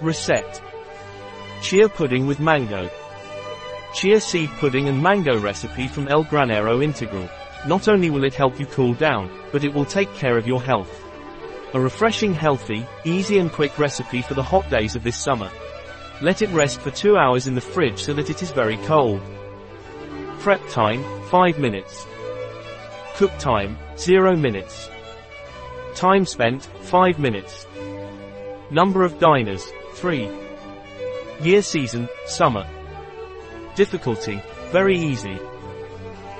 Reset. Chia pudding with mango. Chia seed pudding and mango recipe from El Granero Integral. Not only will it help you cool down, but it will take care of your health. A refreshing healthy, easy and quick recipe for the hot days of this summer. Let it rest for 2 hours in the fridge so that it is very cold. Prep time, 5 minutes. Cook time, 0 minutes. Time spent, 5 minutes. Number of diners, 3. Year season, summer. Difficulty, very easy.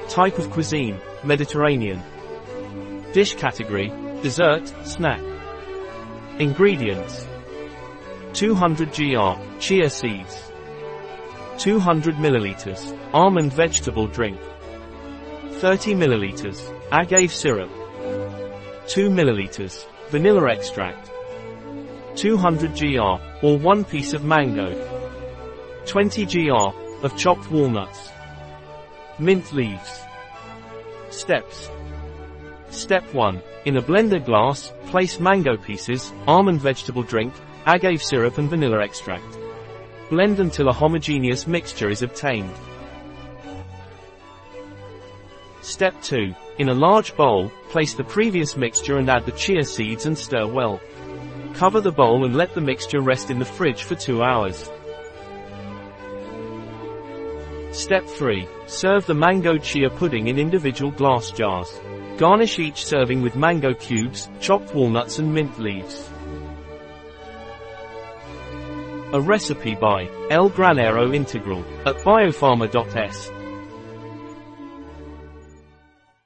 Type of cuisine, Mediterranean. Dish category, dessert, snack. Ingredients. 200 gr, chia seeds. 200 milliliters, almond vegetable drink. 30 milliliters, agave syrup. 2 milliliters, vanilla extract. 200 gr, or 1 piece of mango. 20 gr, of chopped walnuts. Mint leaves. Steps. Step 1. In a blender glass, place mango pieces, almond vegetable drink, agave syrup and vanilla extract. Blend until a homogeneous mixture is obtained. Step 2. In a large bowl, place the previous mixture and add the chia seeds and stir well. Cover the bowl and let the mixture rest in the fridge for 2 hours. Step 3. Serve the mango chia pudding in individual glass jars. Garnish each serving with mango cubes, chopped walnuts and mint leaves. A recipe by El Granero Integral at biopharma.s.